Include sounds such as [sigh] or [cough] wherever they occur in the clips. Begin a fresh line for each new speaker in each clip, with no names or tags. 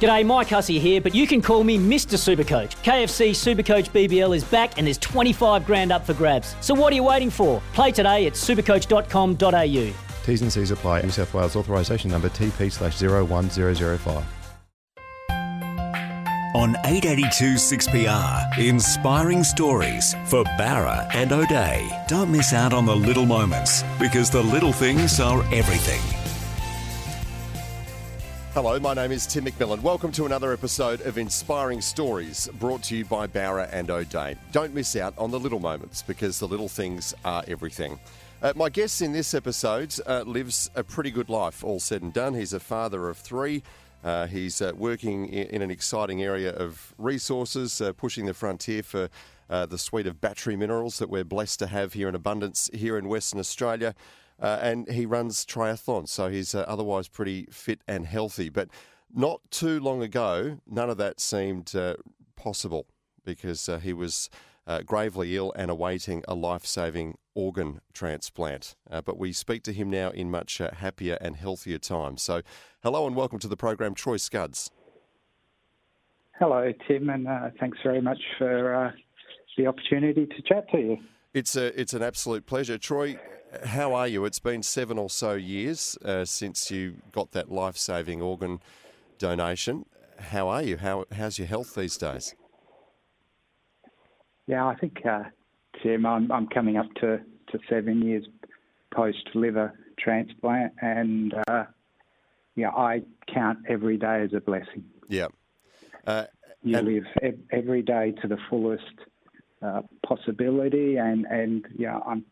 G'day, Mike Hussey here, but you can call me Mr. Supercoach. KFC Supercoach BBL is back and there's 25 grand up for grabs. So what are you waiting for? Play today at supercoach.com.au.
T's and C's apply. New South Wales authorisation number TP slash 01005.
On 882 6PR, inspiring stories for Bowra and O'Dea. Don't miss out on the little moments because the little things are everything.
Hello, my name is Tim McMillan. Welcome to another episode of Inspiring Stories brought to you by Bowra and O'Dea. Don't miss out on the little moments because the little things are everything. Uh, my guest in this episode uh, lives a pretty good life, all said and done. He's a father of three. Uh, he's uh, working in, in, an exciting area of resources, uh, pushing the frontier for uh, the suite of battery minerals that we're blessed to have here in abundance here in Western Australia. Uh, and he runs triathlons, so he's uh, otherwise pretty fit and healthy. But not too long ago, none of that seemed uh, possible because uh, he was uh, gravely ill and awaiting a life saving organ transplant. Uh, but we speak to him now in much happier and healthier times. So, hello and welcome to the program, Troy Scuds.
Hello, Tim, and thanks very much for the opportunity to chat to you.
It's a it's an absolute pleasure, Troy how are you? It's been seven or so years uh, since you got that life saving organ donation. How are you? How, how's your health these days?
Yeah, I think, uh, Tim, I'm, I'm coming up to, to seven years post liver transplant, and uh, yeah, I count every day as a blessing.
Yeah.
Uh, you and... live every day to the fullest uh, possibility, and, and yeah, I'm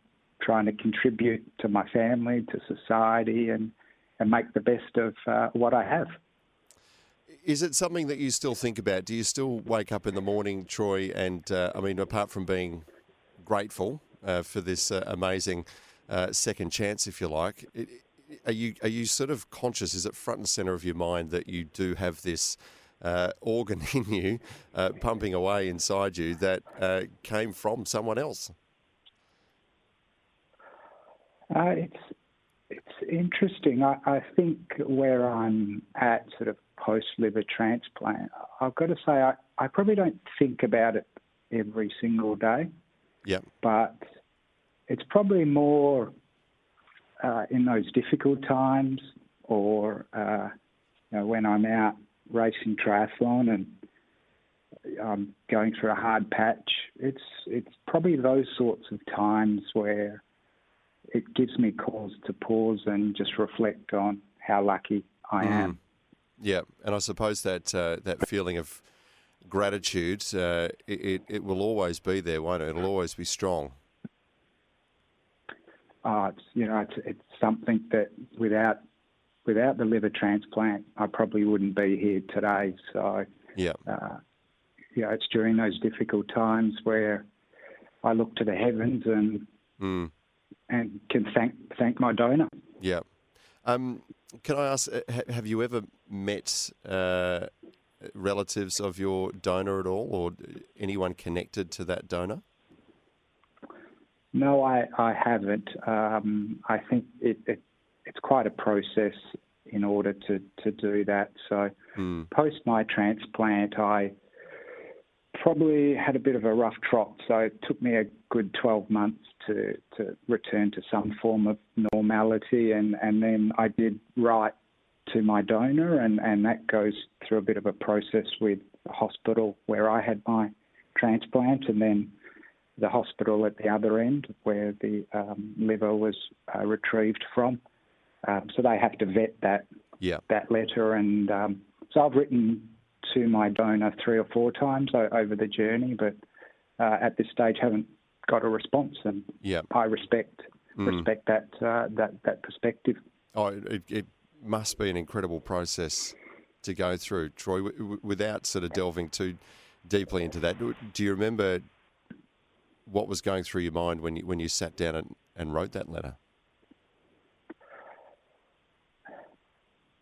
trying to contribute to my family, to society, and, and make the best of uh, what I have.
Is it something that you still think about? Do you still wake up in the morning, Troy? And uh, I mean, apart from being grateful uh, for this uh, amazing uh, second chance, if you like, it, are you are you sort of conscious? Is it front and center of your mind that you do have this? Uh, organ [laughs] in you, uh, pumping away inside you, that uh, came from someone else.
Uh, it's it's interesting. I, I, think where I'm at, sort of post liver transplant, I've got to say I, I probably don't think about it every single day.
Yeah.
But it's probably more uh, in those difficult times, or uh, you know, when I'm out racing triathlon and I'm going through a hard patch. It's it's probably those sorts of times where it gives me cause to pause and just reflect on how lucky I mm. am.
Yeah, and I suppose that uh, that feeling of gratitude, uh, it, it will always be there, won't it? It'll always be strong.
Oh, it's, you know, it's, it's something that without without the liver transplant, I probably wouldn't be here today. So,
yeah,
uh, you know, it's during those difficult times where I look to the heavens and mm and can thank thank my donor.
Yeah. Um, can I ask, have you ever met uh, relatives of your donor at all, or anyone connected to that donor?
No, I, I haven't. Um, I think it, it, it's quite a process in order to, to do that. So, mm. post my transplant, I probably had a bit of a rough trot. So it took me a good 12 months to, to return to some form of normality. And, and then I did write to my donor, and, and that goes through a bit of a process with the hospital where I had my transplant, and then the hospital at the other end where the um, liver was uh, retrieved from. Um, so they have to vet that
yeah.
that letter, and um, so I've written to my donor three or four times over the journey, but uh, at this stage haven't got a response, and
yep.
I respect mm. respect that uh, that that perspective.
Oh, it, it, must be an incredible process to go through, Troy, w- without sort of delving too deeply into that. Do you remember what was going through your mind when you when you sat down and, and wrote that letter?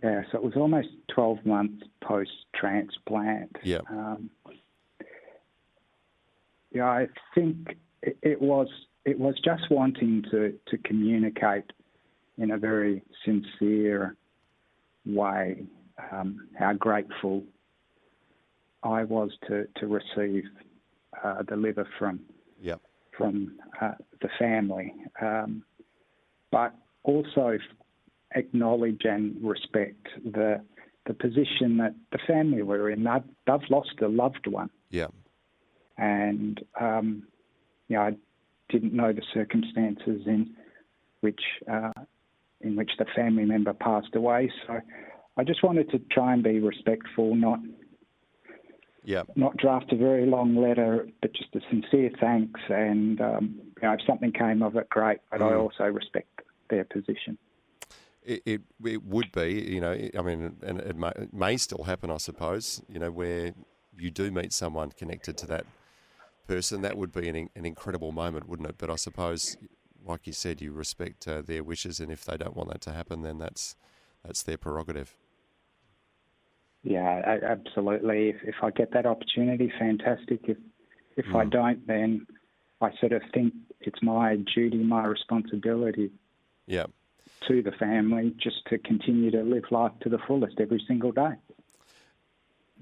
Yeah, so it was almost 12 months post transplant.
Yeah.
Um, yeah, I think it, it was it was just wanting to, to communicate in a very sincere way um, how grateful I was to, to receive uh, the liver from
Yep.
from uh, the family, um, but also acknowledge and respect the the position that the family were in. They've, they've lost a loved one,
Yeah.
and um, you know, I didn't know the circumstances in which uh, in which the family member passed away. So I just wanted to try and be respectful, not
Yeah.
not draft a very long letter, but just a sincere thanks. And um, you know, if something came of it, great. But I
Mm.
also respect their position.
It, it, it would be, you know, I mean, and it may, it may still happen, I suppose, you know, where you do meet someone connected to that person. That would be an, an incredible moment, wouldn't it? But I suppose, like you said, you respect uh, their wishes, and if they don't want that to happen, then that's that's their prerogative.
Yeah, a- absolutely. If, if I get that opportunity, fantastic. If if I
Mm.
don't, then I sort of think it's my duty, my responsibility
Yeah.
to the family just to continue to live life to the fullest every single day.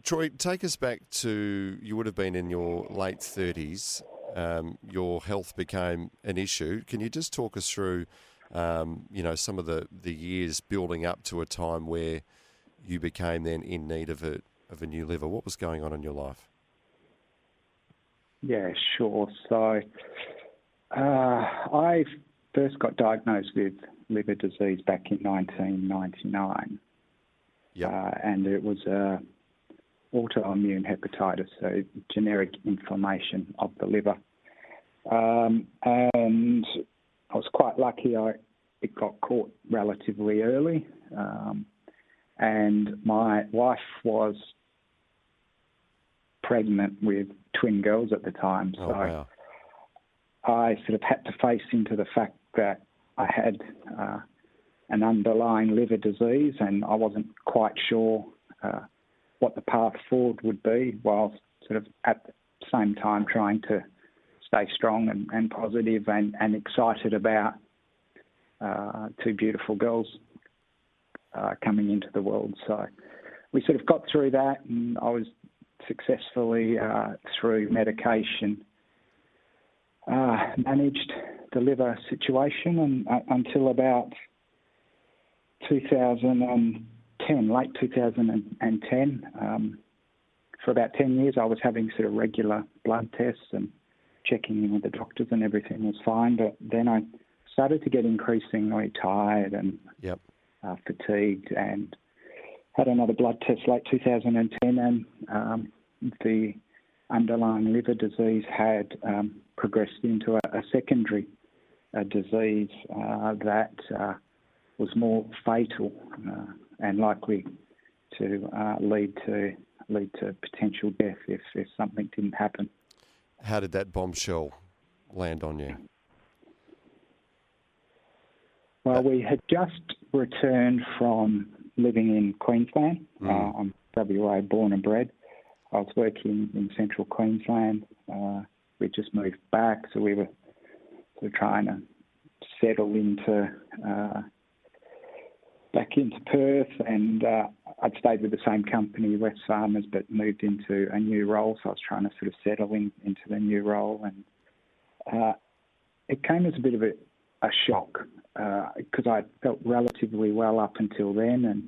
Troy, take us back to you would have been in your late 30s. Um, your health became an issue. Can you just talk us through, um, you know, some of the, the years building up to a time where you became then in need of a of a new liver? What was going on in your life?
Yeah, sure. So uh, I first got diagnosed with liver disease back in 1999,
Yep.
uh, and it was a autoimmune hepatitis, so generic inflammation of the liver. Um, and I was quite lucky. I it got caught relatively early, um, and my wife was pregnant with twin girls at the time.
oh
so
wow.
I sort of had to face into the fact that I had uh, an underlying liver disease, and I wasn't quite sure uh, what the path forward would be, while sort of at the same time trying to stay strong and, and positive and, and excited about uh, two beautiful girls uh, coming into the world. So we sort of got through that, and I was successfully uh, through medication uh, managed the liver situation and, uh, until about 2010, late 2010. Um, for about 10 years, I was having sort of regular blood tests and checking in with the doctors, and everything was fine. But then I started to get increasingly tired and
Yep.
uh, fatigued and had another blood test late 2010 and um, the underlying liver disease had um, progressed into a, a secondary uh, disease uh, that uh, was more fatal uh, and likely to uh, lead to lead to potential death if, if something didn't happen.
How did that bombshell land on you?
Well, we had just returned from living in Queensland.
Mm.
Uh, I'm WA born and bred. I was working in central Queensland. Uh, we just moved back, so we were sort of trying to settle into uh, back into Perth, and uh, I'd stayed with the same company, Wesfarmers, but moved into a new role. So I was trying to sort of settle in into the new role, and uh, it came as a bit of a, a shock because I felt relatively well up until then, and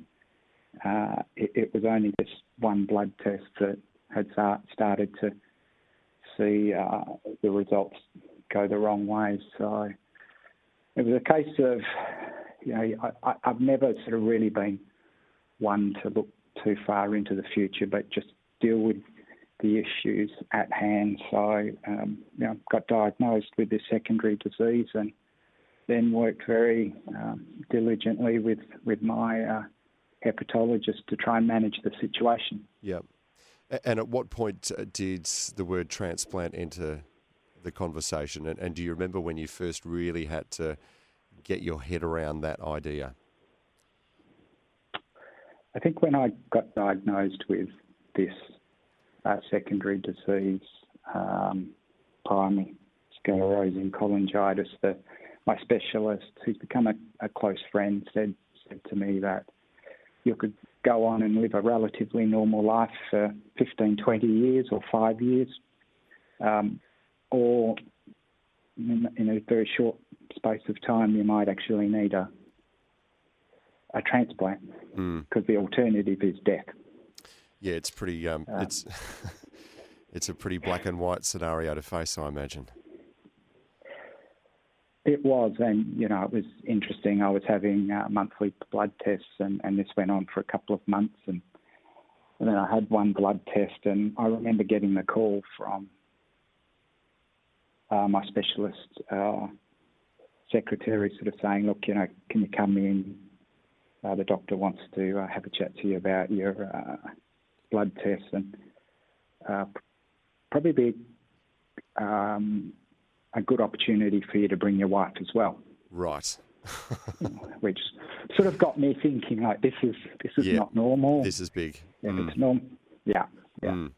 uh, it, it was only this one blood test that had start, started to see uh, the results go the wrong way. So it was a case of, you know, I, I've never sort of really been one to look too far into the future, but just deal with the issues at hand. So, um, you know, got diagnosed with this secondary disease and then worked very um, diligently with with my uh, hepatologist to try and manage the situation.
Yeah. And at what point uh, did the word transplant enter the conversation? And, and do you remember when you first really had to get your head around that idea?
I think when I got diagnosed with this uh, secondary disease, um, primary sclerosing cholangitis, the, my specialist, who's become a, a, close friend, said said to me that you could go on and live a relatively normal life for 15, 20 years or five years, um, or in, in, a very short space of time, you might actually need a a transplant because mm. the alternative is death.
Yeah, it's pretty. Um, uh, it's [laughs] it's a pretty black and white scenario to face, I imagine.
It was, and you know, it was interesting. I was having uh, monthly blood tests, and, and this went on for a couple of months, and, and then I had one blood test, and I remember getting the call from uh, my specialist uh, secretary, sort of saying, "Look, you know, can you come in? Uh, the doctor wants to uh, have a chat to you about your uh, blood tests, and probably be." Um, a good opportunity for you to bring your wife as well.
Right. [laughs]
Which sort of got me thinking like this is this is yeah, not normal.
This is big.
Yeah, mm. it's normal. Yeah, yeah. Mm.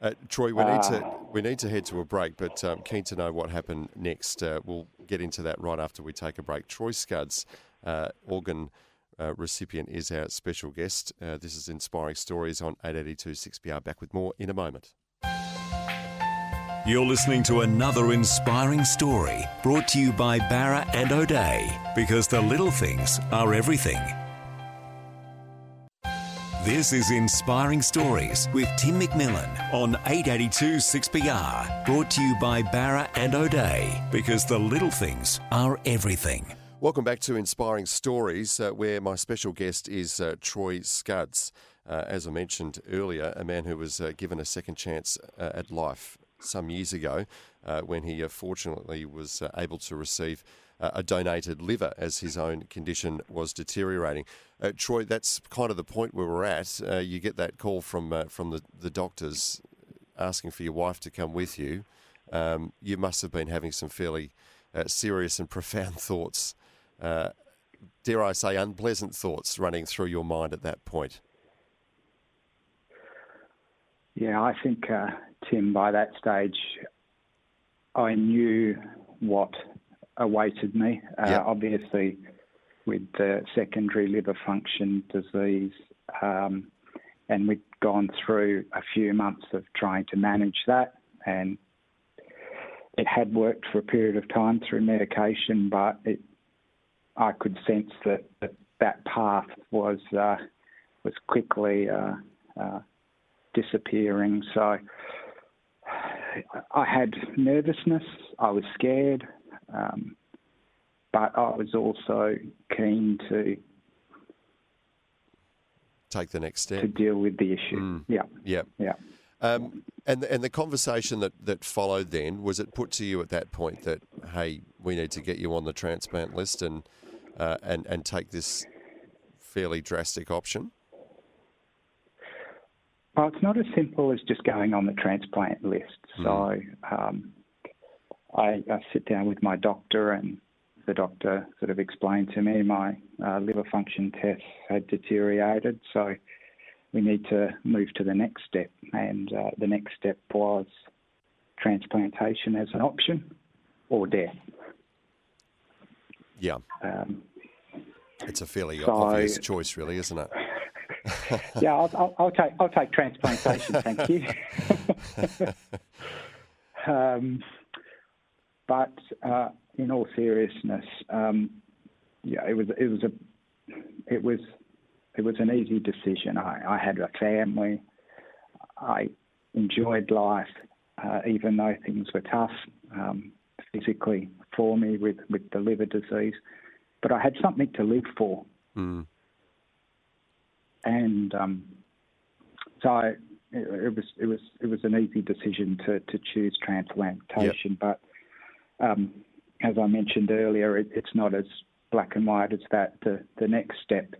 Uh, Troy, we need to uh, we need to head to a break, but um, keen to know what happened next. Uh, we'll get into that right after we take a break. Troy Scuds, uh, organ uh, recipient, is our special guest. Uh, this is Inspiring Stories on 882 6PR. Back with more in a moment.
You're listening to another inspiring story brought to you by Bowra and O'Dea because the little things are everything. This is Inspiring Stories with Tim McMillan on 882 6PR, brought to you by Bowra and O'Dea because the little things are everything.
Welcome back to Inspiring Stories, uh, where my special guest is uh, Troy Scuds. Uh, as I mentioned earlier, a man who was uh, given a second chance uh, at life some years ago uh, when he fortunately was able to receive a donated liver as his own condition was deteriorating. Uh, Troy, that's kind of the point where we're at. Uh, you get that call from from the, the doctors asking for your wife to come with you. Um, you must have been having some fairly serious and [laughs] profound thoughts. dare I say, unpleasant thoughts running through your mind at that point?
Yeah, I think Tim, by that stage, I knew what awaited me. Uh, yep. Obviously, with the secondary liver function disease, um, and we'd gone through a few months of trying to manage that, and it had worked for a period of time through medication, but it, I could sense that that, that path was uh, was quickly uh, uh disappearing. So I had nervousness. I was scared, um, but I was also keen to
take the next step
to deal with the issue. Mm. Yeah,
yeah,
yeah.
Um, and and the conversation that, that followed then was it put to you at that point that hey we need to get you on the transplant list and uh, and and take this fairly drastic option.
Well, it's not as simple as just going on the transplant list. Mm. So um, I, I, sit down with my doctor, and the doctor sort of explained to me my uh, liver function tests had deteriorated. So we need to move to the next step. And uh, the next step was transplantation as an option or death.
Yeah. Um, it's a fairly so, obvious choice, really, isn't it? [laughs]
yeah, I'll, I'll, I'll, take I'll take transplantation, thank you. [laughs] [laughs] um, but uh, in all seriousness, um, yeah, it was it was a it was it was an easy decision. I, I had a family. I enjoyed life, uh, even though things were tough um, physically for me with, with the liver disease. But I had something to live for. Mm and um, so I, it, it, was it was it was an easy decision to to choose transplantation. Yep. But um, as I mentioned earlier, it, it's not as black and white as that. The the next step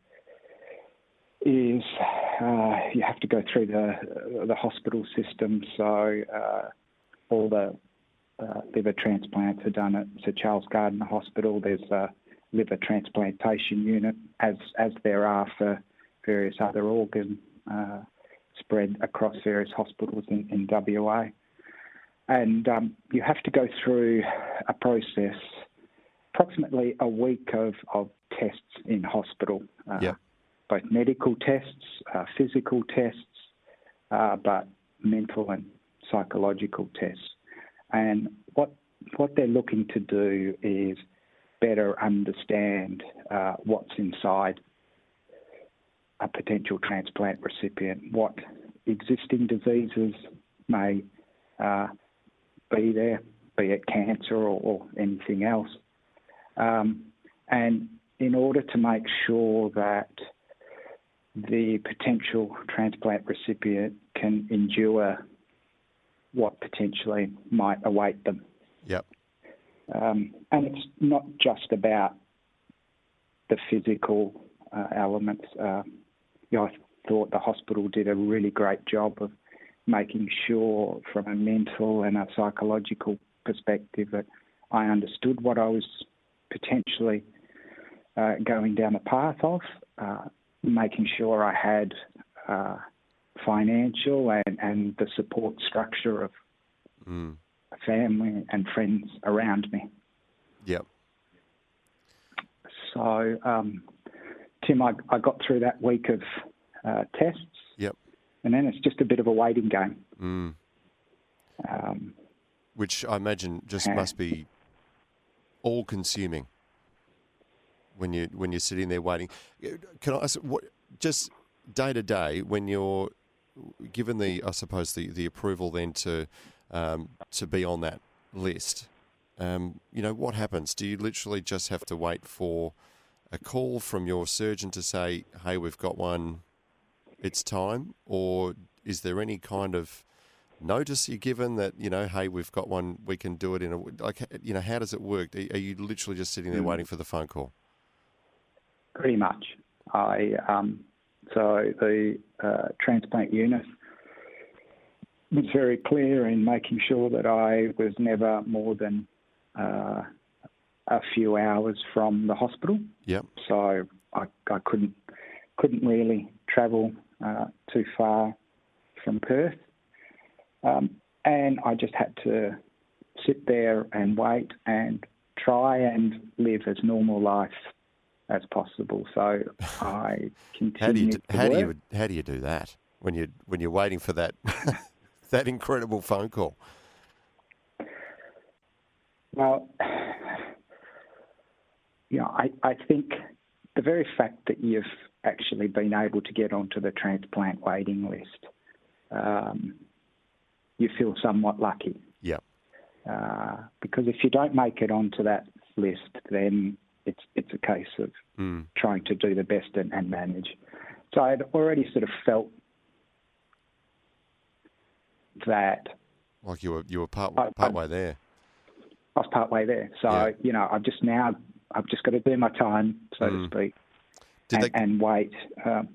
is uh, you have to go through the the hospital system. So uh, all the uh, liver transplants are done at Sir Charles Gairdner Hospital. There's a liver transplantation unit, as as there are for various other organ uh, spread across various hospitals in, in WA. And um, you have to go through a process, approximately a week of, of tests in hospital.
Uh, yeah.
Both medical tests, uh, physical tests, uh, but mental and psychological tests. And what what they're looking to do is better understand uh, what's inside a potential transplant recipient, what existing diseases may uh, be there, be it cancer or, or anything else. Um, and in order to make sure that the potential transplant recipient can endure what potentially might await them.
Yep.
Um, and it's not just about the physical uh, elements. Uh, you know, I thought the hospital did a really great job of making sure, from a mental and a psychological perspective, that I understood what I was potentially uh, going down the path of, uh, making sure I had uh, financial and, and the support structure of mm. family and friends around me.
Yep.
So, um, Tim, I, I, got through that week of uh, tests. And then it's just a bit of a waiting game.
Mm. Um, Which I imagine just must be all consuming when you when you're sitting there waiting. Can I ask what just day to day when you're given the I suppose the, the approval then to um, to be on that list? Um, you know what happens? Do you literally just have to wait for a call from your surgeon to say, "Hey, we've got one, it's time," or is there any kind of notice you're given that you know, hey, we've got one, we can do it in a like, you know, how does it work? Are you literally just sitting there mm. waiting for the phone call?
Pretty much. I um, so the uh, transplant unit was very clear in making sure that I was never more than uh, a few hours from the hospital.
Yep.
So I, I couldn't couldn't really travel uh, too far from Perth, um, and I just had to sit there and wait and try and live as normal life as possible. So [sighs] I continued.
how do you do, how
work.
do you how do you do that when you when you're waiting for that [laughs] that incredible phone call?
Well, [sighs] you know, I, I think the very fact that you've actually been able to get onto the transplant waiting list, um, you feel somewhat lucky.
Yeah.
Uh, because if you don't make it onto that list, then it's it's a case of mm. trying to do the best and, and manage. So I'd already sort of felt that.
Like you were you were part part way there.
I was part way there. So yeah. you know, I've just now I've just got to do my time, so mm. to hmm. speak, and, they, and, wait. Um,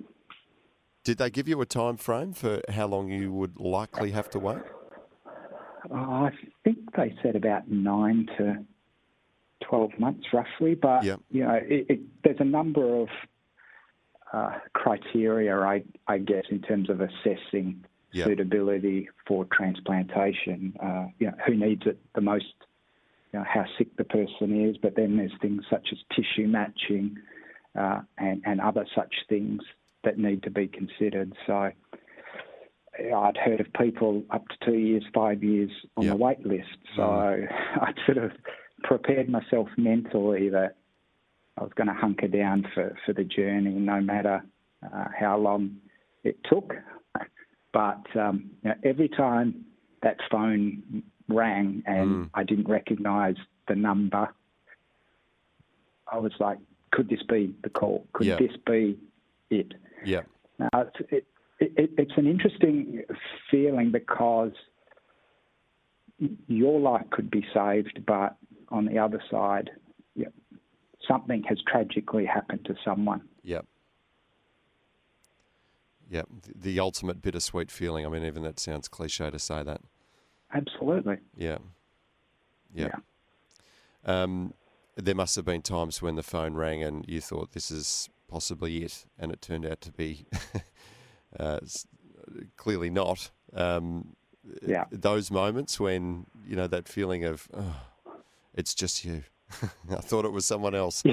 did they give you a time frame for how long you would likely have to wait?
I think they said about nine to 12 months roughly. But,
yep.
you know, it, it, there's a number of uh, criteria, I, I, guess, in terms of assessing yep. suitability for transplantation. Uh, you know, who needs it the most, you know, how sick the person is, but then there's things such as tissue matching uh, and, and other such things that need to be considered. So, I'd heard of people up to two years, five years on
yep.
the wait list. So mm. [laughs] I'd sort of prepared myself mentally that I was going to hunker down for, for the journey, no matter uh, how long it took. [laughs] But um, you know, every time that phone rang and mm. I didn't recognise the number, I was like, could this be the call? Could
yeah.
this be it?
Yeah.
Now, it's, it, it, it's an interesting feeling because your life could be saved, but on the other side, something has tragically happened to someone.
Yep. Yeah, the, the ultimate bittersweet feeling. I mean, even that sounds cliche to say that.
Absolutely.
Yeah. Yeah. Um, there must have been times when the phone rang and you thought this is possibly it, and it turned out to be [laughs] uh, clearly not. Um,
yeah.
Those moments when you know that feeling of oh, it's just you. [laughs] I thought it was someone else.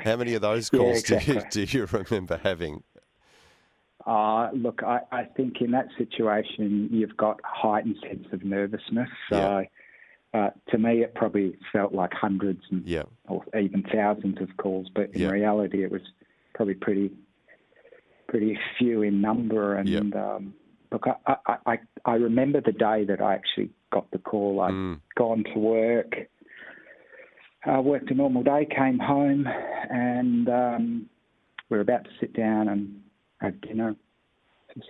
How many of those calls
yeah, exactly.
do you do you remember having?
Uh, look, I, I think in that situation you've got heightened sense of nervousness. So.
Yeah.
Uh, to me, it probably felt like hundreds and,
Yeah.
or even thousands of calls, but in
Yeah.
reality, it was probably pretty pretty few in number. And
Yep.
um, look, I, I, I, I remember the day that I actually got the call. I'd
Mm.
gone to work, uh, worked a normal day, came home, and um, we were about to sit down and have dinner.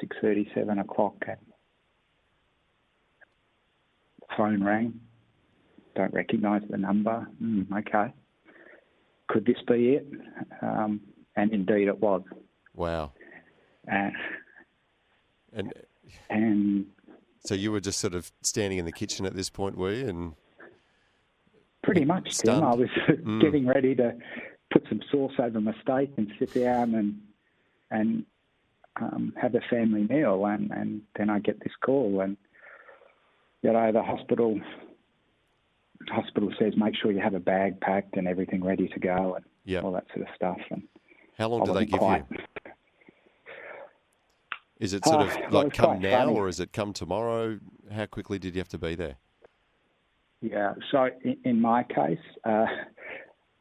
Six thirty, seven o'clock, and the phone rang. Don't recognise the number. Mm, okay. Could this be it? Um, and indeed it was.
Wow.
Uh,
And
and
so you were just sort of standing in the kitchen at this point, were you? And
pretty much, Tim, I was [laughs]
Mm.
getting ready to put some sauce over my steak and sit down and and um, have a family meal. And, and then I get this call, and you know the hospital hospital says make sure you have a bag packed and everything ready to go and
Yeah.
all that sort of stuff. And
how long
I
do they give
quite.
you? Is it sort
Ah,
of like
it's
come now,
funny.
or is it come tomorrow? How quickly did you have to be there?
Yeah. So in, in my case, uh,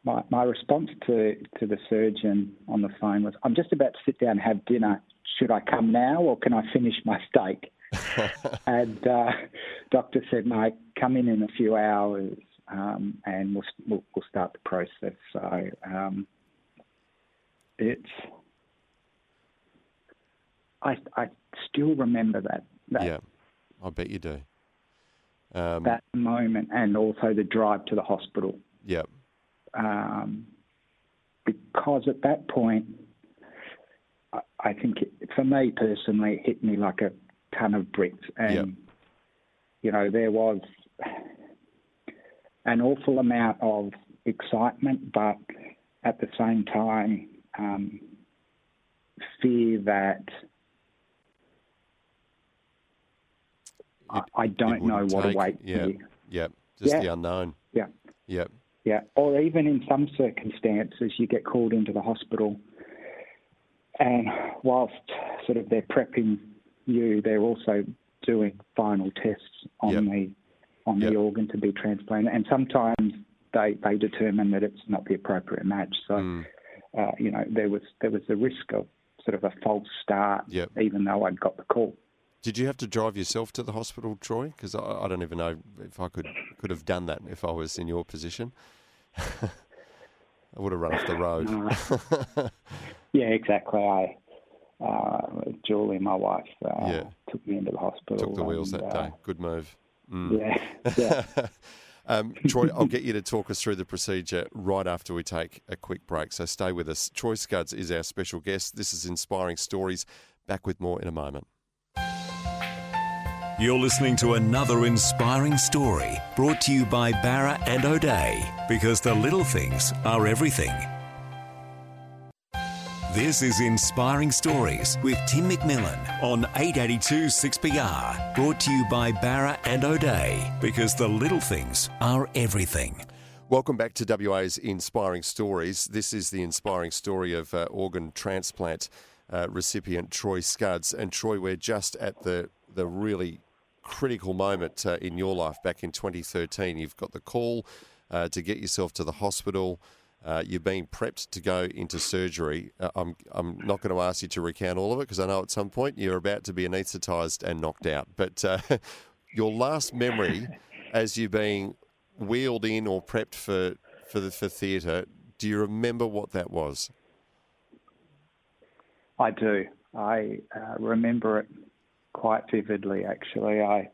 my my response to to the surgeon on the phone was, "I'm just about to sit down and have dinner. Should I come now, or can I finish my steak?" [laughs] and uh, doctor said, "No, come in in a few hours, um, and we'll, we'll we'll start the process." So um, it's. I, I still remember that that
yeah, I bet you do. Um,
that moment and also the drive to the hospital
yeah,
um, because at that point, I, I think it, for me personally, it hit me like a ton of bricks, and
Yep.
you know there was an awful amount of excitement, but at the same time, um, fear that. I, I don't know what
take-
awaits
Yeah,
me.
yeah, just
Yeah.
the unknown.
Yeah.
Yeah,
Yeah, or even in some circumstances, you get called into the hospital, and whilst sort of they're prepping you, they're also doing final tests on
Yep.
the on
Yep.
the organ to be transplanted, and sometimes they they determine that it's not the appropriate match. So,
Mm.
uh, you know, there was there was the risk of sort of a false start,
Yep.
even though I'd got the call.
Did you have to drive yourself to the hospital, Troy? Because I, I don't even know if I could could have done that if I was in your position. [laughs] I would have run off the road.
Uh, [laughs] yeah, exactly. I Julie, my wife, uh,
Yeah.
took me into the hospital.
Took the wheels
and,
that
uh,
day. Good move. Mm.
Yeah, [laughs] yeah.
um, Troy, I'll get you to talk us through the procedure right after we take a quick break. So stay with us. Troy Scuds is our special guest. This is Inspiring Stories. Back with more in a moment.
You're listening to another inspiring story brought to you by Bowra and O'Dea because the little things are everything. This is Inspiring Stories with Tim McMillan on 882 6PR. Brought to you by Bowra and O'Dea because the little things are everything.
Welcome back to WA's Inspiring Stories. This is the inspiring story of uh, organ transplant uh, recipient Troy Scuds. And Troy, we're just at the, the really critical moment uh, in your life back in 2013. You've got the call uh, to get yourself to the hospital. Uh, you're being prepped to go into surgery. Uh, I'm, I'm not going to ask you to recount all of it because I know at some point you're about to be anaesthetised and knocked out. But uh, [laughs] your last memory [laughs] as you being wheeled in or prepped for for the for theatre, do you remember what that was?
I do. I uh, remember it quite vividly. Actually, I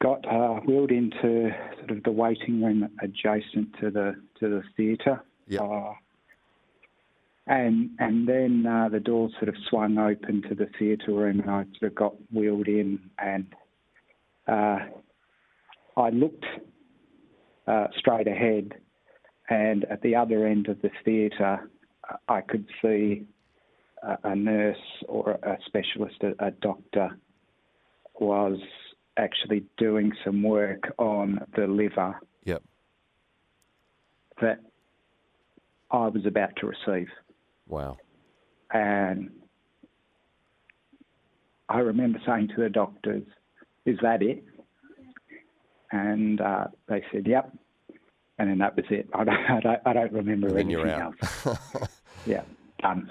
got uh, wheeled into sort of the waiting room adjacent to the to the theatre.
Yep.
Uh, and and then uh, the door sort of swung open to the theatre room, and I sort of got wheeled in, and uh, I looked uh, straight ahead, and at the other end of the theatre, I could see a, a nurse or a specialist, a, a doctor, was actually doing some work on the liver.
Yep.
That I was about to receive.
Wow.
And I remember saying to the doctors, Is that it? And uh, they said, Yep. And then that was it. I don't, [laughs] I don't, I don't remember
And
anything
you're out.
else. [laughs] yeah, done.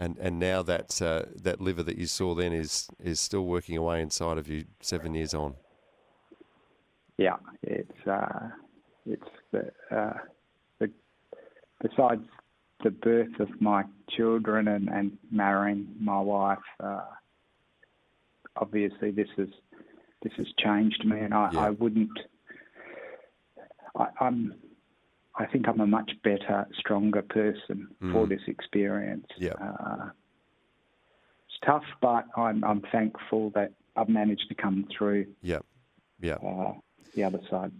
And and now that uh, that liver that you saw then is is still working away inside of you seven years on.
Yeah, it's uh, it's uh, the besides the birth of my children and, and marrying my wife. Uh, obviously, this has this has changed me, and I,
Yeah.
I wouldn't. I, I'm. I think I'm a much better, stronger person for this experience.
Yeah.
Uh, it's tough, but I'm I'm thankful that I've managed to come through
Yep. Yep.
uh, the other side.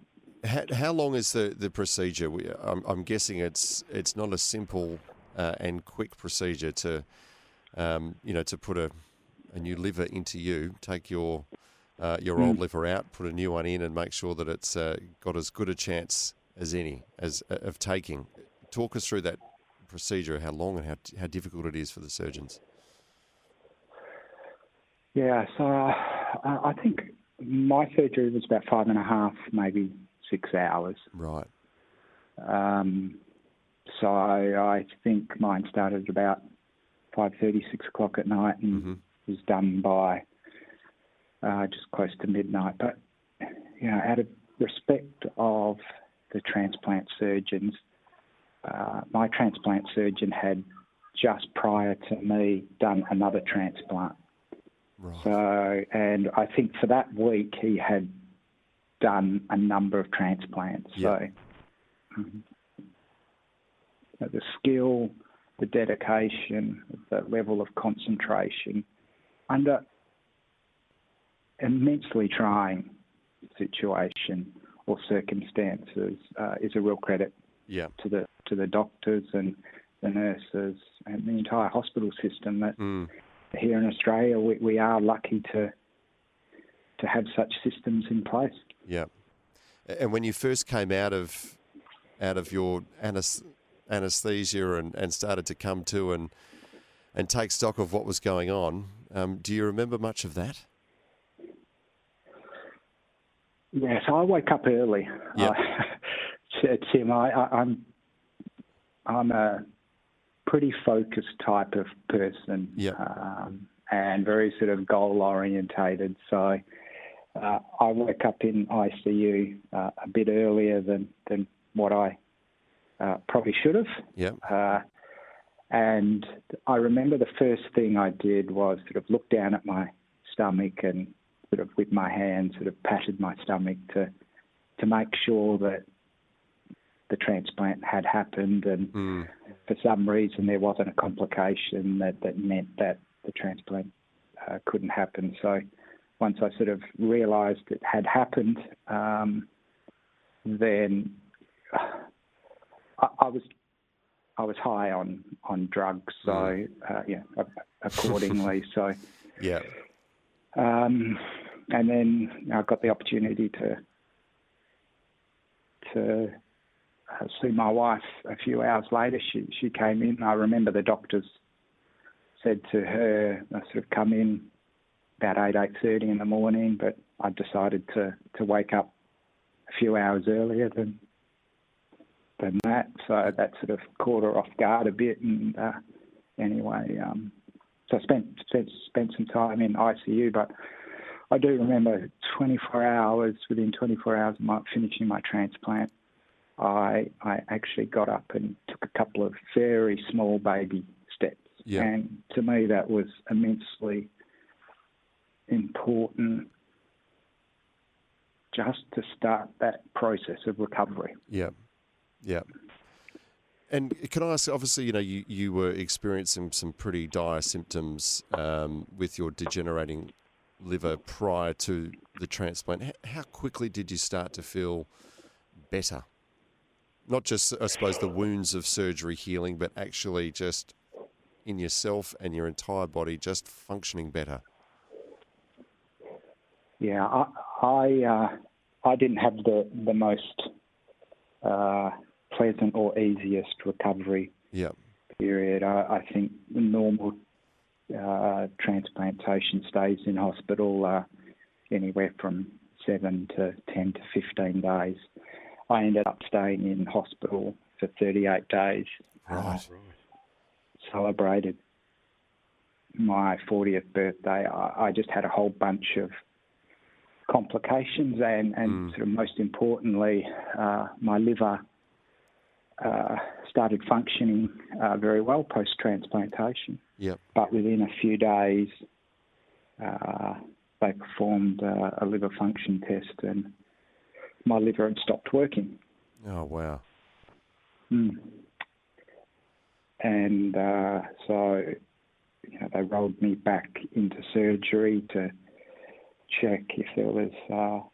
How, how long is the, the procedure? We, I'm, I'm guessing it's it's not a simple uh, and quick procedure to, um, you know, to put a, a new liver into you, take your uh, your old liver out, put a new one in, and make sure that it's uh, got as good a chance as any as uh, of taking. Talk us through that procedure, how long and how how difficult it is for the surgeons.
Yeah, so uh, I think my surgery was about five and a half, maybe six hours.
Right.
Um, so I think mine started at about five thirty, six o'clock at night, and was done by uh, just close to midnight. But you know, out of respect of the transplant surgeons, uh, my transplant surgeon had just prior to me done another transplant.
Right.
So, and I think for that week he had done a number of transplants.
Yeah.
So. So the skill, the dedication, the level of concentration under immensely trying situation or circumstances uh, is a real credit
Yeah.
to the to the doctors and the nurses and the entire hospital system that
Mm.
here in Australia we, we are lucky to to have such systems in place.
Yeah. And when you first came out of out of your anesthesia and, and started to come to and and take stock of what was going on, um, do you remember much of that?
Yeah, so I wake up early.
Yep.
Uh, [laughs] Tim, I, I, I'm I'm a pretty focused type of person,
Yep.
um, and very sort of goal orientated. So uh, I woke up in ICU uh, a bit earlier than than what I uh, probably should have.
Yeah.
Uh, and I remember the first thing I did was sort of look down at my stomach and sort of with my hand sort of patted my stomach to to make sure that the transplant had happened and for some reason there wasn't a complication that, that meant that the transplant uh, couldn't happen. So once I sort of realised it had happened, um, then I, I was I was high on on drugs, so uh, yeah, [laughs] accordingly. so
Yeah.
um, and then I got the opportunity to to uh, see my wife a few hours later. She she came in. I remember the doctors said to her, "I sort of come in about eight eight thirty in the morning," but I decided to to wake up a few hours earlier than than that. So that sort of caught her off guard a bit. And uh, anyway, um, so I spent, spent spent some time in ICU, but I do remember 24 hours within 24 hours of my finishing my transplant. I I actually got up and took a couple of very small baby steps,
Yeah.
and to me that was immensely important. Just to start that process of recovery.
Yeah. Yeah. And can I ask? Obviously, you know, you, you were experiencing some pretty dire symptoms um, with your degenerating liver prior to the transplant. How quickly did you start to feel better? Not just, I suppose, the wounds of surgery healing, but actually just in yourself and your entire body just functioning better.
Yeah, I I, uh, I didn't have the the most uh, pleasant or easiest recovery
Yeah.
period. I, I think the normal uh, transplantation stays in hospital uh, anywhere from seven to ten to fifteen days. I ended up staying in hospital for 38 days.
Right.
celebrated my 40th birthday, I, I just had a whole bunch of complications, and, and sort of most importantly, uh, my liver uh, started functioning uh, very well post transplantation.
Yep.
But within a few days, uh, they performed uh, a liver function test, and my liver had stopped working.
Oh, wow.
Mm. And uh, so, you know, they rolled me back into surgery to check if there was uh,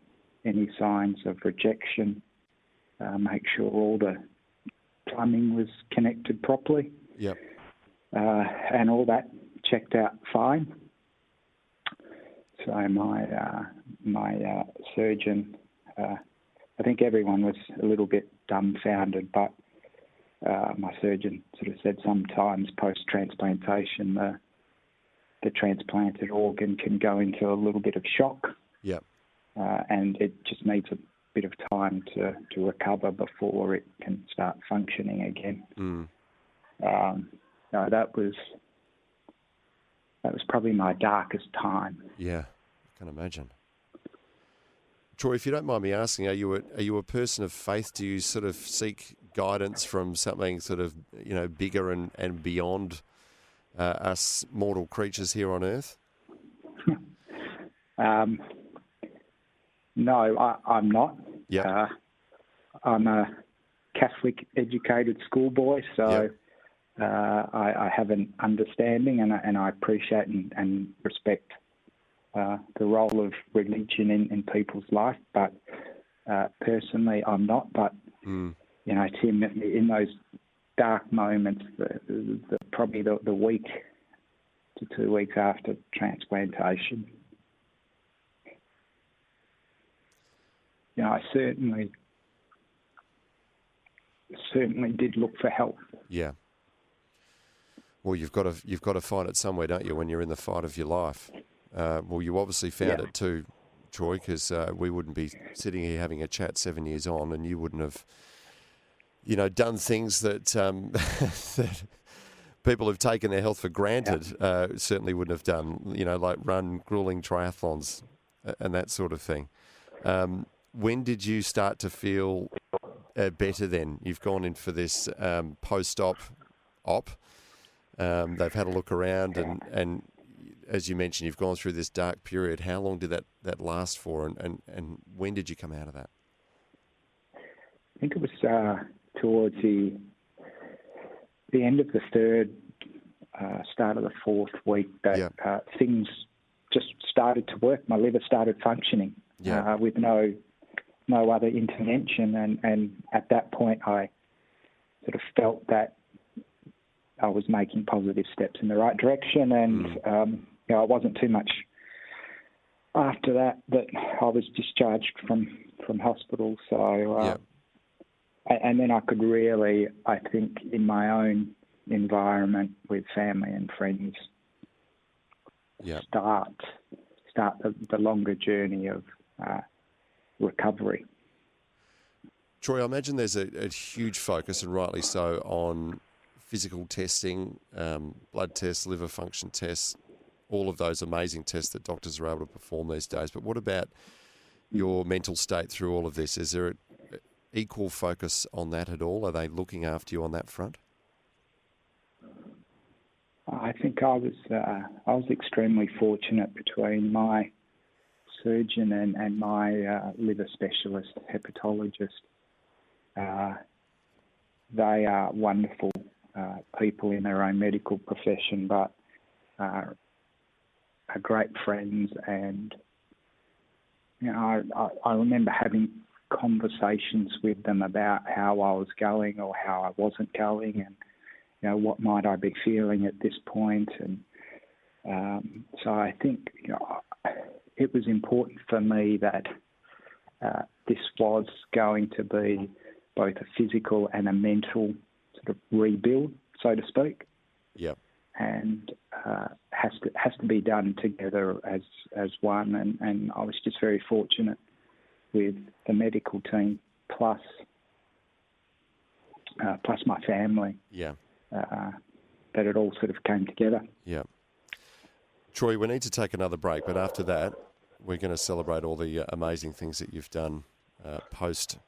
any signs of rejection, uh, make sure all the plumbing was connected properly,
Yep.
uh, and all that checked out fine. So my uh, my uh, surgeon, uh, I think everyone was a little bit dumbfounded, but uh, my surgeon sort of said sometimes post transplantation the transplanted organ can go into a little bit of shock,
Yep.
uh, and it just needs a bit of time to, to recover before it can start functioning again.
Mm.
Um, no, that was that was probably my darkest time.
Yeah, I can imagine. Troy, if you don't mind me asking, are you a, are you a person of faith? Do you sort of seek guidance from something sort of you know bigger and, and beyond uh, us mortal creatures here on Earth? [laughs]
Um, no, I, I'm not.
Yeah.
Uh, I'm a Catholic educated schoolboy, so uh, I, I have an understanding and, I- and I appreciate and, and respect uh, the role of religion in, in people's life. But uh, personally, I'm not. But
Mm.
you know, Tim, in those dark moments, the, the, probably the, the week to two weeks after transplantation, you know, I certainly certainly did look for help.
Yeah. Well, you've got to you've got to find it somewhere, don't you? When you're in the fight of your life. Uh, well, you obviously found
Yeah.
it too, Troy, because uh, we wouldn't be sitting here having a chat seven years on, and you wouldn't have, you know, done things that um, [laughs] that people who've taken their health for granted uh, certainly wouldn't have done. You know, like run grueling triathlons uh, and that sort of thing. Um, when did you start to feel uh, better? Then you've gone in for this um, post-op op. Um, they've had a look around, and, and as you mentioned, you've gone through this dark period. How long did that, that last for, and, and, and when did you come out of that?
I think it was uh, towards the the end of the third, uh, start of the fourth week that
Yeah.
uh, things just started to work. My liver started functioning
Yeah.
uh, with no no other intervention, and, and at that point, I sort of felt that I was making positive steps in the right direction, and
Mm.
um, you know, it wasn't too much after that that I was discharged from from hospital. So. Uh,
Yeah.
And then I could really, I think, in my own environment with family and friends,
Yeah.
start start the, the longer journey of uh, recovery.
Troy, I imagine there's a, a huge focus, and rightly so, on physical testing, um, blood tests, liver function tests, all of those amazing tests that doctors are able to perform these days. But what about your mental state through all of this? Is there a, equal focus on that at all? Are they looking after you on that front?
I think I was uh, I was extremely fortunate between my surgeon and and my uh, liver specialist hepatologist. Uh, they are wonderful uh, people in their own medical profession, but uh, are great friends. And you know, I, I remember having conversations with them about how I was going or how I wasn't going, and you know what might I be feeling at this point. And um, so I think you know it was important for me that uh, this was going to be both a physical and a mental sort of rebuild, so to speak.
Yep.
And uh, has to has to be done together as as one. And, and I was just very fortunate with the medical team plus uh, plus my family.
Yeah.
Uh, that it all sort of came together.
Yeah. Troy, we need to take another break, but after that, we're going to celebrate all the uh, amazing things that you've done uh, post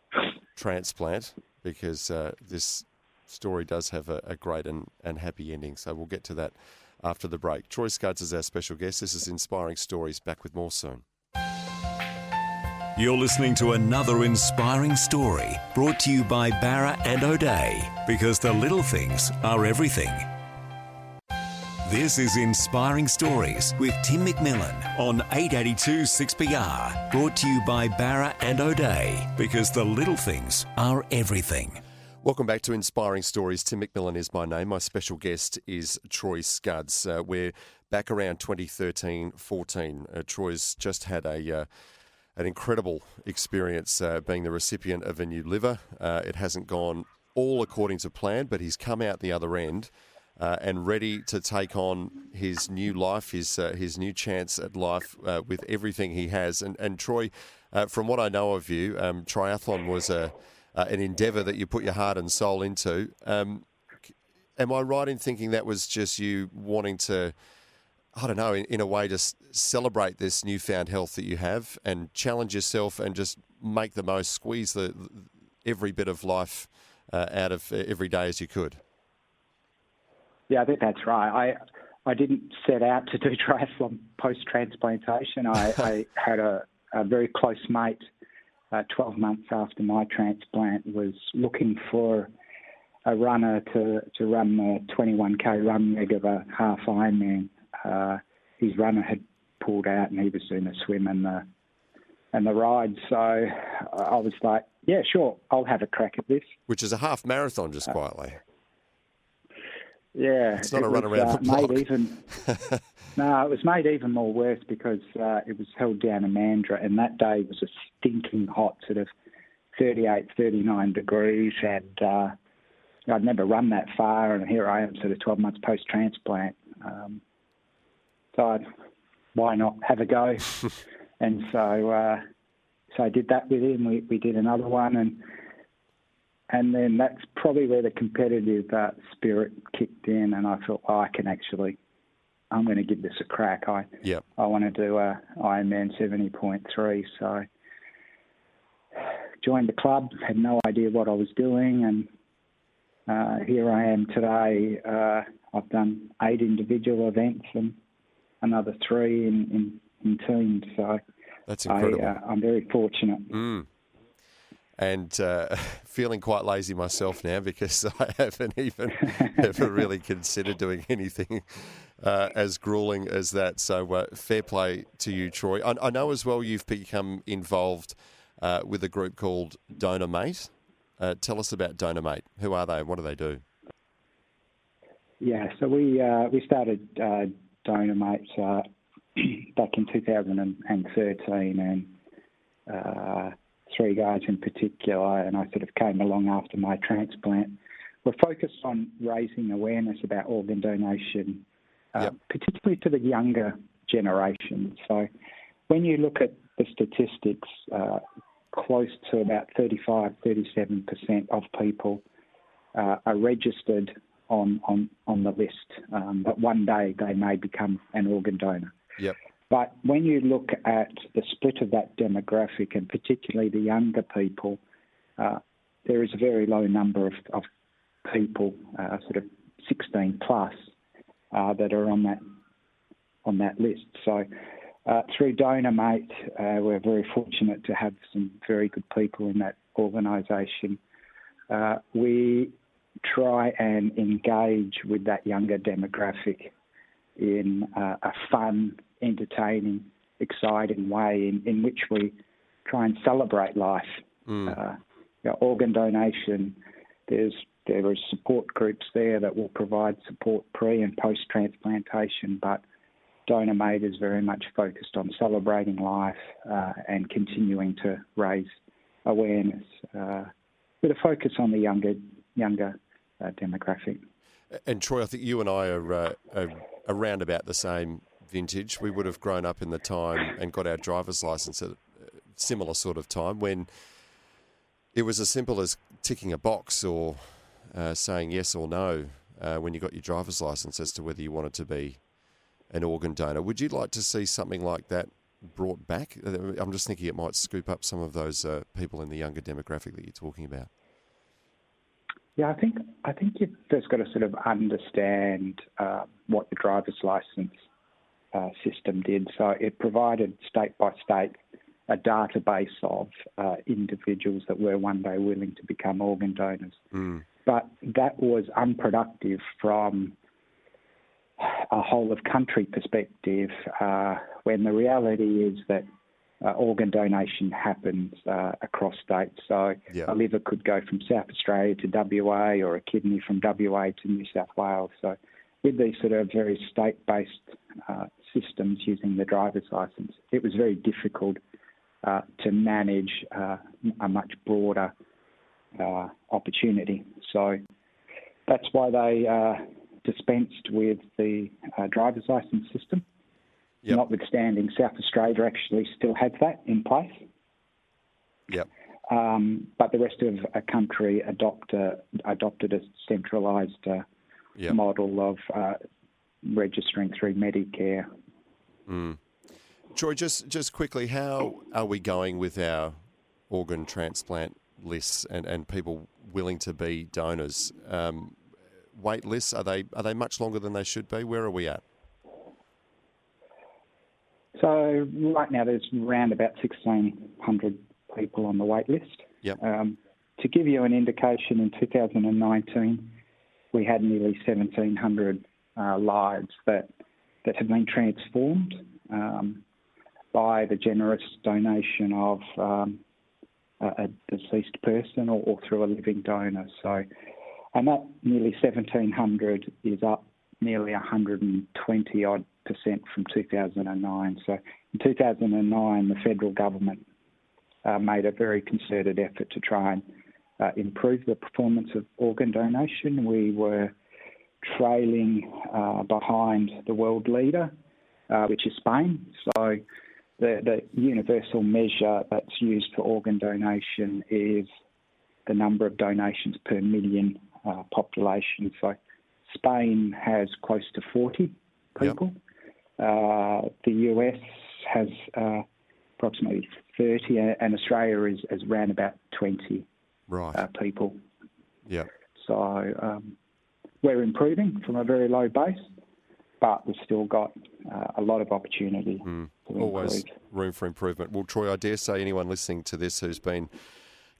transplant because uh, this story does have a, a great and, and happy ending. So we'll get to that after the break. Troy Scudds is our special guest. This is Inspiring Stories. Back with more soon.
You're listening to another inspiring story brought to you by Bowra and O'Dea because the little things are everything. This is Inspiring Stories with Tim McMillan on 882 6PR. Brought to you by Bowra and O'Dea because the little things are everything.
Welcome back to Inspiring Stories. Tim McMillan is my name. My special guest is Troy Scudds. Uh, we're back around 2013 14. Uh, Troy's just had a. Uh, an incredible experience uh, being the recipient of a new liver. Uh, it hasn't gone all according to plan, but he's come out the other end uh, and ready to take on his new life, his uh, his new chance at life uh, with everything he has. And and Troy, uh, from what I know of you, um, triathlon was a an endeavour that you put your heart and soul into. Um, am I right in thinking that was just you wanting to? I don't know, in, in a way, just celebrate this newfound health that you have and challenge yourself and just make the most, squeeze the every bit of life uh, out of every day as you could.
Yeah, I think that's right. I I didn't set out to do [laughs] triathlon post transplantation. I, [laughs] I, had a, a, very close mate. Uh, 12 months after my transplant, was looking for a runner to, to run the 21k run leg of a half Ironman. Uh, his runner had pulled out, and he was doing the swim and the and the ride. So I was like, yeah, sure, I'll have a crack at this.
Which is a half marathon, just quietly.
Yeah,
it's not a run was, around uh,
the block. Even, [laughs] no, it was made even more worse because uh, it was held down in Mandurah, and that day was a stinking hot sort of 38, 39 degrees, and uh, I'd never run that far, and here I am, sort of 12 months post transplant. Um, I'd, why not have a go? [laughs] and so uh, so I did that with him. We we did another one, and and then that's probably where the competitive uh, spirit kicked in, and I thought, oh, I can actually, I'm going to give this a crack. I
yep.
I want to do a Ironman 70.3, so joined the club, had no idea what I was doing, and uh, here I am today. Uh, I've done eight individual events and another three in in, in teams, so
that's incredible.
I, uh, I'm very fortunate.
Mm and uh, [laughs] feeling quite lazy myself now because [laughs] I haven't even [laughs] ever really considered doing anything uh, as grueling as that. So uh, fair play to you, Troy. I, I, know as well you've become involved uh, with a group called Donor Uh, tell us about Donor Mate. Who are they? What do they do?
Yeah, so we uh, we started uh, Donor [clears throat] uh, back in 2013 and three guys in particular, and I sort of came along after my transplant. We're focused on raising awareness about organ donation, uh, yep. particularly to the younger generation. So when you look at the statistics, uh, close to about 35, 37% of people uh, are registered on, on, on the list, um, but one day they may become an organ donor.
Yep.
But when you look at the split of that demographic, and particularly the younger people, uh, there is a very low number of, of people, uh, sort of 16 plus, uh, that are on that on that list. So uh, through DonorMate, uh, we're very fortunate to have some very good people in that organisation. Uh, we try and engage with that younger demographic in uh, a fun, entertaining, exciting way in, in which we try and celebrate life. Mm. Uh, you know, organ donation, there's there are support groups there that will provide support pre and post transplantation, but DonorMate is very much focused on celebrating life uh, and continuing to raise awareness uh, with a focus on the younger younger demographic.
And Troy, I think you and I are, uh, are around about the same vintage. We would have grown up in the time and got our driver's license at a similar sort of time when it was as simple as ticking a box or uh, saying yes or no uh, when you got your driver's license as to whether you wanted to be an organ donor. Would you like to see something like that brought back? Uh, I'm just thinking it might scoop up some of those uh, people in the younger demographic that you're talking about.
Yeah, I think I think you've first got to sort of understand uh, what the driver's license uh, system did. So it provided state by state a database of uh, individuals that were one day willing to become organ donors. Mm. But that was unproductive from a whole of country perspective uh, when the reality is that uh, organ donation happens uh, across states. So yeah. a liver could go from South Australia to WA or a kidney from WA to New South Wales. So with these sort of very state-based uh, systems using the driver's license, it was very difficult uh, to manage uh, a much broader uh, opportunity. So that's why they dispensed with the driver's license system. Yep. Notwithstanding, South Australia actually still has that in place.
Yep.
Um, but the rest of the country adopt a, adopted a centralised uh, yep. model of uh, registering through Medicare.
Mm. Troy, just just quickly, how are we going with our organ transplant lists and, and people willing to be donors? Um, wait lists are they are they much longer than they should be? Where are we at?
So right now there's around about 1,600 people on the wait list.
Yep.
Um, to give you an indication, in 2019 we had nearly 1,700 uh, lives that that have been transformed um, by the generous donation of um, a, a, deceased person or, or, through a living donor. So, and that nearly 1,700 is up nearly 120 odd from 2009. So in 2009, the federal government uh, made a very concerted effort to try and uh, improve the performance of organ donation. We were trailing uh, behind the world leader, uh, which is Spain. So the, the universal measure that's used for organ donation is the number of donations per million uh, population. So Spain has close to 40 people. Yep. Uh, the US has uh, approximately 30, and Australia is, is around about 20
right.
uh, people.
Yeah.
So um, we're improving from a very low base, but we've still got uh, a lot of opportunity. Mm.
Always room for improvement. Well, Troy, I dare say anyone listening to this who's been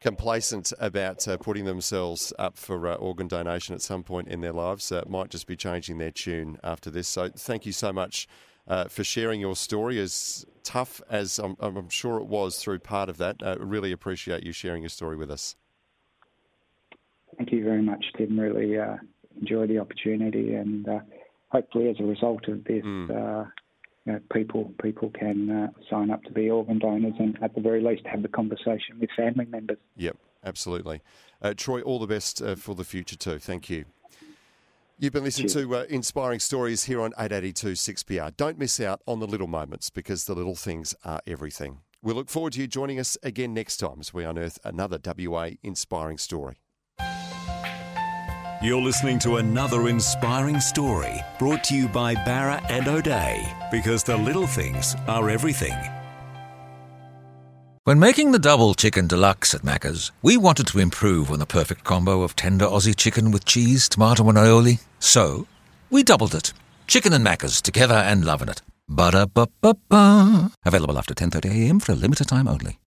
complacent about uh, putting themselves up for uh, organ donation at some point in their lives uh, might just be changing their tune after this. So, thank you so much uh, for sharing your story. As tough as I'm, I'm, sure it was through part of that, uh, really appreciate you sharing your story with us.
Thank you very much, Tim. Really uh, enjoy the opportunity, and hopefully, as a result of this. Mm you know, people people can uh, sign up to be organ donors and at the very least have the conversation with family members.
Yep, absolutely. Uh, Troy, all the best uh, for the future too. Thank you. You've been listening Cheers. to uh, inspiring stories here on 882 6PR. Don't miss out on the little moments because the little things are everything. We look forward to you joining us again next time as we unearth another WA inspiring story.
You're listening to another inspiring story brought to you by Bowra and O'Dea because the little things are everything.
When making the double chicken deluxe at Macca's, we wanted to improve on the perfect combo of tender Aussie chicken with cheese, tomato, and aioli. So, we doubled it. Chicken and Macca's together and loving it. Ba-da-ba-ba-ba. Available after 10.30am for a limited time only.